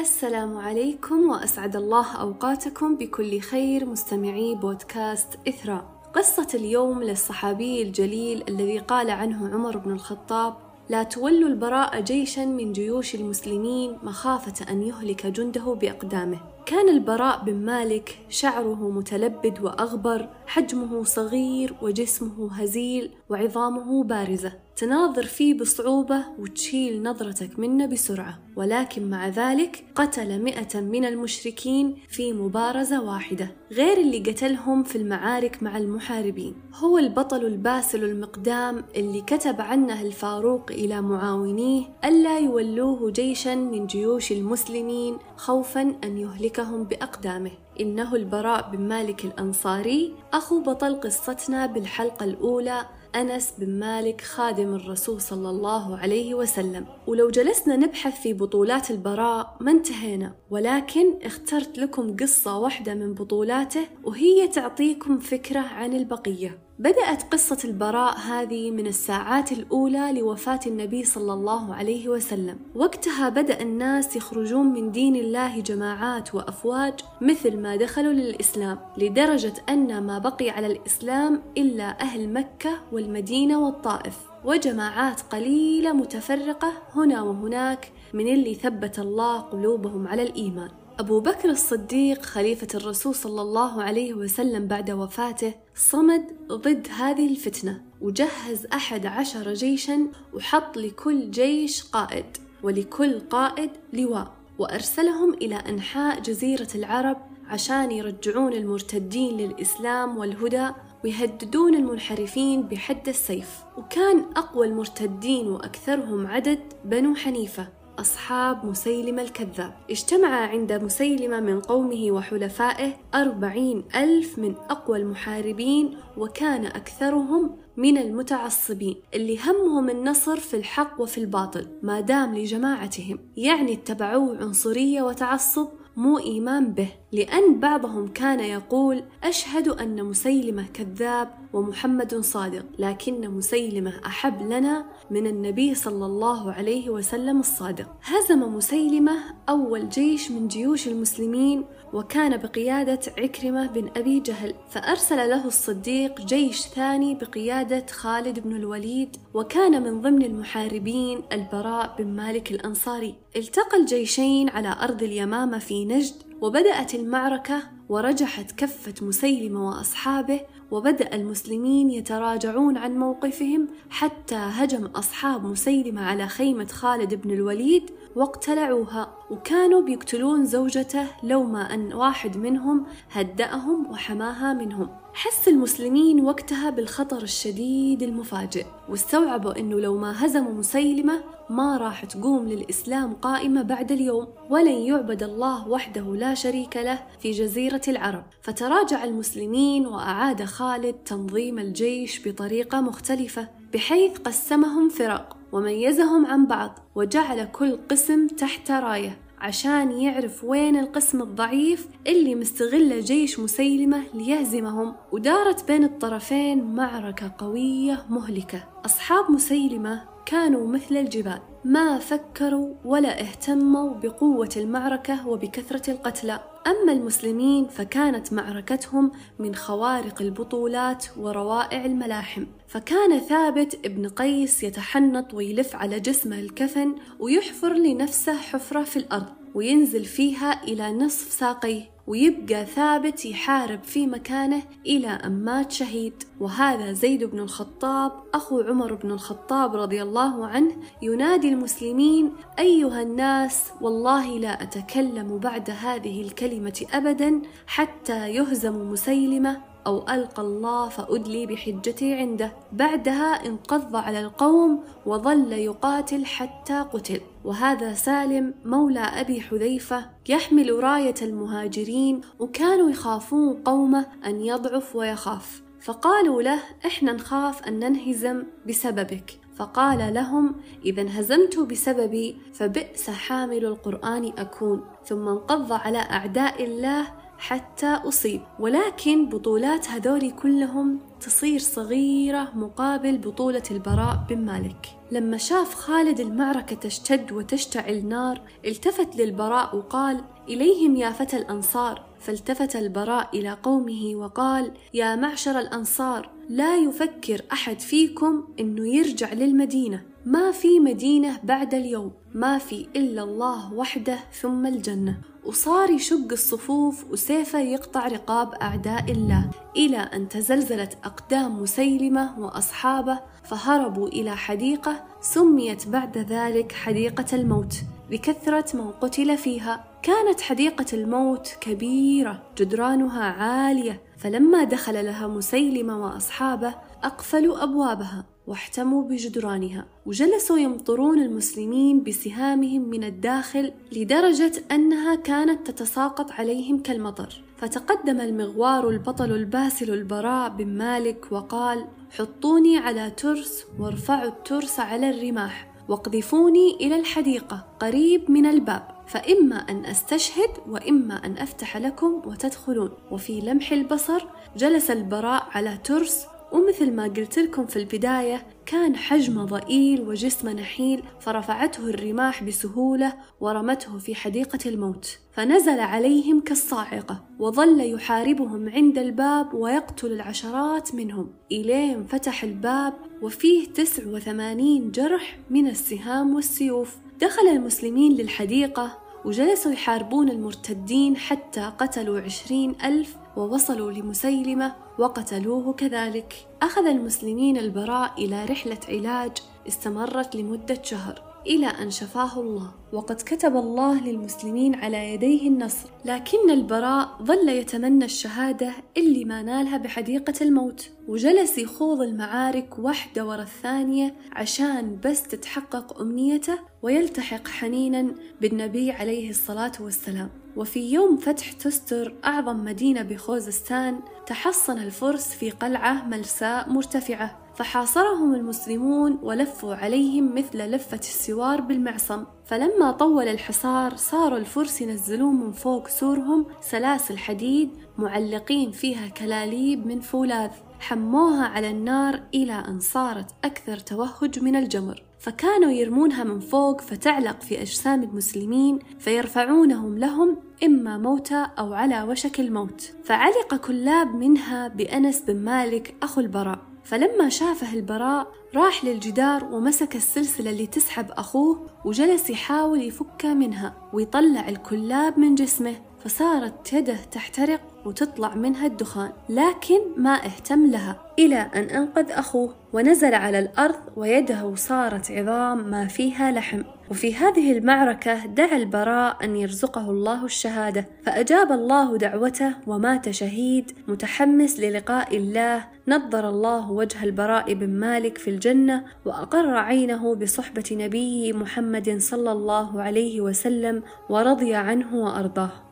السلام عليكم وأسعد الله أوقاتكم بكل خير مستمعي بودكاست إثراء. قصة اليوم للصحابي الجليل الذي قال عنه عمر بن الخطاب: لا تولوا البراء جيشا من جيوش المسلمين مخافة أن يهلك جنده بأقدامه. كان البراء بن مالك شعره متلبد وأغبر، حجمه صغير وجسمه هزيل وعظامه بارزة. تناظر فيه بصعوبة وتشيل نظرتك منه بسرعة. ولكن مع ذلك قتل مئة من المشركين في مبارزة واحدة. غير اللي قتلهم في المعارك مع المحاربين. هو البطل الباسل المقدام اللي كتب عنه الفاروق إلى معاونيه ألا يولوه جيشا من جيوش المسلمين خوفا أن يهلكهم بأقدامه. إنه البراء بن مالك الأنصاري. أخو بطل قصتنا بالحلقة الأولى أنس بن مالك خادم الرسول صلى الله عليه وسلم. ولو جلسنا نبحث في بطولات البراء ما انتهينا. ولكن اخترت لكم قصة واحدة من بطولاته وهي تعطيكم فكرة عن البقية. بدأت قصة البراء هذه من الساعات الأولى لوفاة النبي صلى الله عليه وسلم. وقتها بدأ الناس يخرجون من دين الله جماعات وأفواج مثل ما دخلوا للإسلام لدرجة أن ما بقي على الإسلام إلا أهل مكة والمدينة والطائف. وجماعات قليلة متفرقة هنا وهناك من اللي ثبت الله قلوبهم على الإيمان. أبو بكر الصديق خليفة الرسول صلى الله عليه وسلم بعد وفاته صمد ضد هذه الفتنة وجهز أحد عشر جيشا وحط لكل جيش قائد ولكل قائد لواء وأرسلهم إلى أنحاء جزيرة العرب عشان يرجعون المرتدين للإسلام والهدى ويهددون المنحرفين بحد السيف. وكان أقوى المرتدين وأكثرهم عدد بنو حنيفة. أصحاب مسيلمة الكذاب. اجتمع عند مسيلمة من قومه وحلفائه أربعين ألف من أقوى المحاربين وكان أكثرهم من المتعصبين اللي همهم النصر في الحق وفي الباطل ما دام لجماعتهم. يعني اتبعوه عنصرية وتعصب مو إيمان به. لأن بعضهم كان يقول أشهد أن مسيلمة كذاب ومحمد صادق. لكن مسيلمة أحب لنا من النبي صلى الله عليه وسلم الصادق. هزم مسيلمة أول جيش من جيوش المسلمين وكان بقيادة عكرمة بن أبي جهل فأرسل له الصديق جيش ثاني بقيادة خالد بن الوليد وكان من ضمن المحاربين البراء بن مالك الأنصاري. التقى الجيشين على أرض اليمامة في نجد وبدأت المعركة ورجحت كفة مسيلمة وأصحابه وبدأ المسلمين يتراجعون عن موقفهم حتى هجم أصحاب مسيلمة على خيمة خالد بن الوليد واقتلعوها. وكانوا بيقتلون زوجته لو ما أن واحد منهم هدأهم وحماها منهم. حس المسلمين وقتها بالخطر الشديد المفاجئ واستوعبوا أنه لو ما هزموا مسيلمة ما راح تقوم للإسلام قائمة بعد اليوم. ولن يعبد الله وحده لا شريك له في جزيرة العرب. فتراجع المسلمين وأعاد خالد تنظيم الجيش بطريقة مختلفة بحيث قسمهم فرق. وميزهم عن بعض وجعل كل قسم تحت راية عشان يعرف وين القسم الضعيف اللي مستغله جيش مسيلمة ليهزمهم. ودارت بين الطرفين معركة قوية مهلكة. أصحاب مسيلمة كانوا مثل الجبال ما فكروا ولا اهتموا بقوة المعركة وبكثرة القتلى. أما المسلمين فكانت معركتهم من خوارق البطولات وروائع الملاحم. فكان ثابت ابن قيس يتحنط ويلف على جسمه الكفن ويحفر لنفسه حفرة في الأرض. وينزل فيها إلى نصف ساقيه ويبقى ثابت يحارب في مكانه إلى أن مات شهيد. وهذا زيد بن الخطاب أخو عمر بن الخطاب رضي الله عنه ينادي المسلمين أيها الناس والله لا أتكلم بعد هذه الكلمة أبدا حتى يهزم مسيلمة. أو ألقى الله فأدلي بحجتي عنده. بعدها انقض على القوم وظل يقاتل حتى قتل. وهذا سالم مولى أبي حذيفة يحمل راية المهاجرين وكانوا يخافون قومه أن يضعف ويخاف. فقالوا له إحنا نخاف أن ننهزم بسببك. فقال لهم إذا انهزمت بسببي فبئس حامل القرآن أكون. ثم انقض على أعداء الله حتى أصيب. ولكن بطولات هذول كلهم تصير صغيرة مقابل بطولة البراء بن مالك. لما شاف خالد المعركة تشتد وتشتعل نار التفت للبراء وقال إليهم يا فتى الأنصار. فالتفت البراء إلى قومه وقال يا معشر الأنصار لا يفكر أحد فيكم أنه يرجع للمدينة. ما في مدينة بعد اليوم ما في إلا الله وحده ثم الجنة. وصار يشق الصفوف وسيفه يقطع رقاب أعداء الله. إلى أن تزلزلت أقدام مسيلمة وأصحابه فهربوا إلى حديقة سميت بعد ذلك حديقة الموت. بكثرة من قتل فيها كانت حديقة الموت كبيرة جدرانها عالية. فلما دخل لها مسيلمة وأصحابه أقفلوا أبوابها. واحتموا بجدرانها. وجلسوا يمطرون المسلمين بسهامهم من الداخل لدرجة أنها كانت تتساقط عليهم كالمطر. فتقدم المغوار البطل الباسل البراء بن مالك وقال حطوني على ترس وارفعوا الترس على الرماح. واقذفوني إلى الحديقة قريب من الباب. فإما أن أستشهد وإما أن أفتح لكم وتدخلون. وفي لمح البصر جلس البراء على ترس ومثل ما قلت لكم في البداية كان حجمه ضئيل وجسمه نحيل فرفعته الرماح بسهولة ورمته في حديقة الموت. فنزل عليهم كالصاعقة وظل يحاربهم عند الباب ويقتل العشرات منهم. إلين فتح الباب وفيه تسع وثمانين جرح من السهام والسيوف. دخل المسلمين للحديقة وجلسوا يحاربون المرتدين حتى قتلوا عشرين ألف ووصلوا لمسيلمة وقتلوه كذلك. أخذ المسلمين البراء إلى رحلة علاج استمرت لمدة شهر إلى أن شفاه الله. وقد كتب الله للمسلمين على يديه النصر لكن البراء ظل يتمنى الشهادة اللي ما نالها بحديقة الموت. وجلس يخوض المعارك واحدة ورا الثانية عشان بس تتحقق أمنيته ويلتحق حنينا بالنبي عليه الصلاة والسلام. وفي يوم فتح تستر أعظم مدينة بخوزستان تحصن الفرس في قلعة ملساء مرتفعة فحاصرهم المسلمون ولفوا عليهم مثل لفة السوار بالمعصم. فلما طول الحصار صاروا الفرس ينزلون من فوق سورهم سلاسل حديد معلقين فيها كلاليب من فولاذ. حموها على النار إلى أن صارت أكثر توهج من الجمر. فكانوا يرمونها من فوق فتعلق في أجسام المسلمين فيرفعونهم لهم إما موتى أو على وشك الموت. فعلق كلاب منها بأنس بن مالك أخو البراء. فلما شافه البراء راح للجدار ومسك السلسلة اللي تسحب أخوه وجلس يحاول يفك منها ويطلع الكلاب من جسمه. فصارت يده تحترق وتطلع منها الدخان لكن ما اهتم لها إلى أن أنقذ أخوه. ونزل على الأرض ويده صارت عظام ما فيها لحم. وفي هذه المعركة دعا البراء أن يرزقه الله الشهادة. فأجاب الله دعوته ومات شهيد متحمس للقاء الله. نضر الله وجه البراء بن مالك في الجنة وأقر عينه بصحبة نبيه محمد صلى الله عليه وسلم ورضي عنه وأرضاه.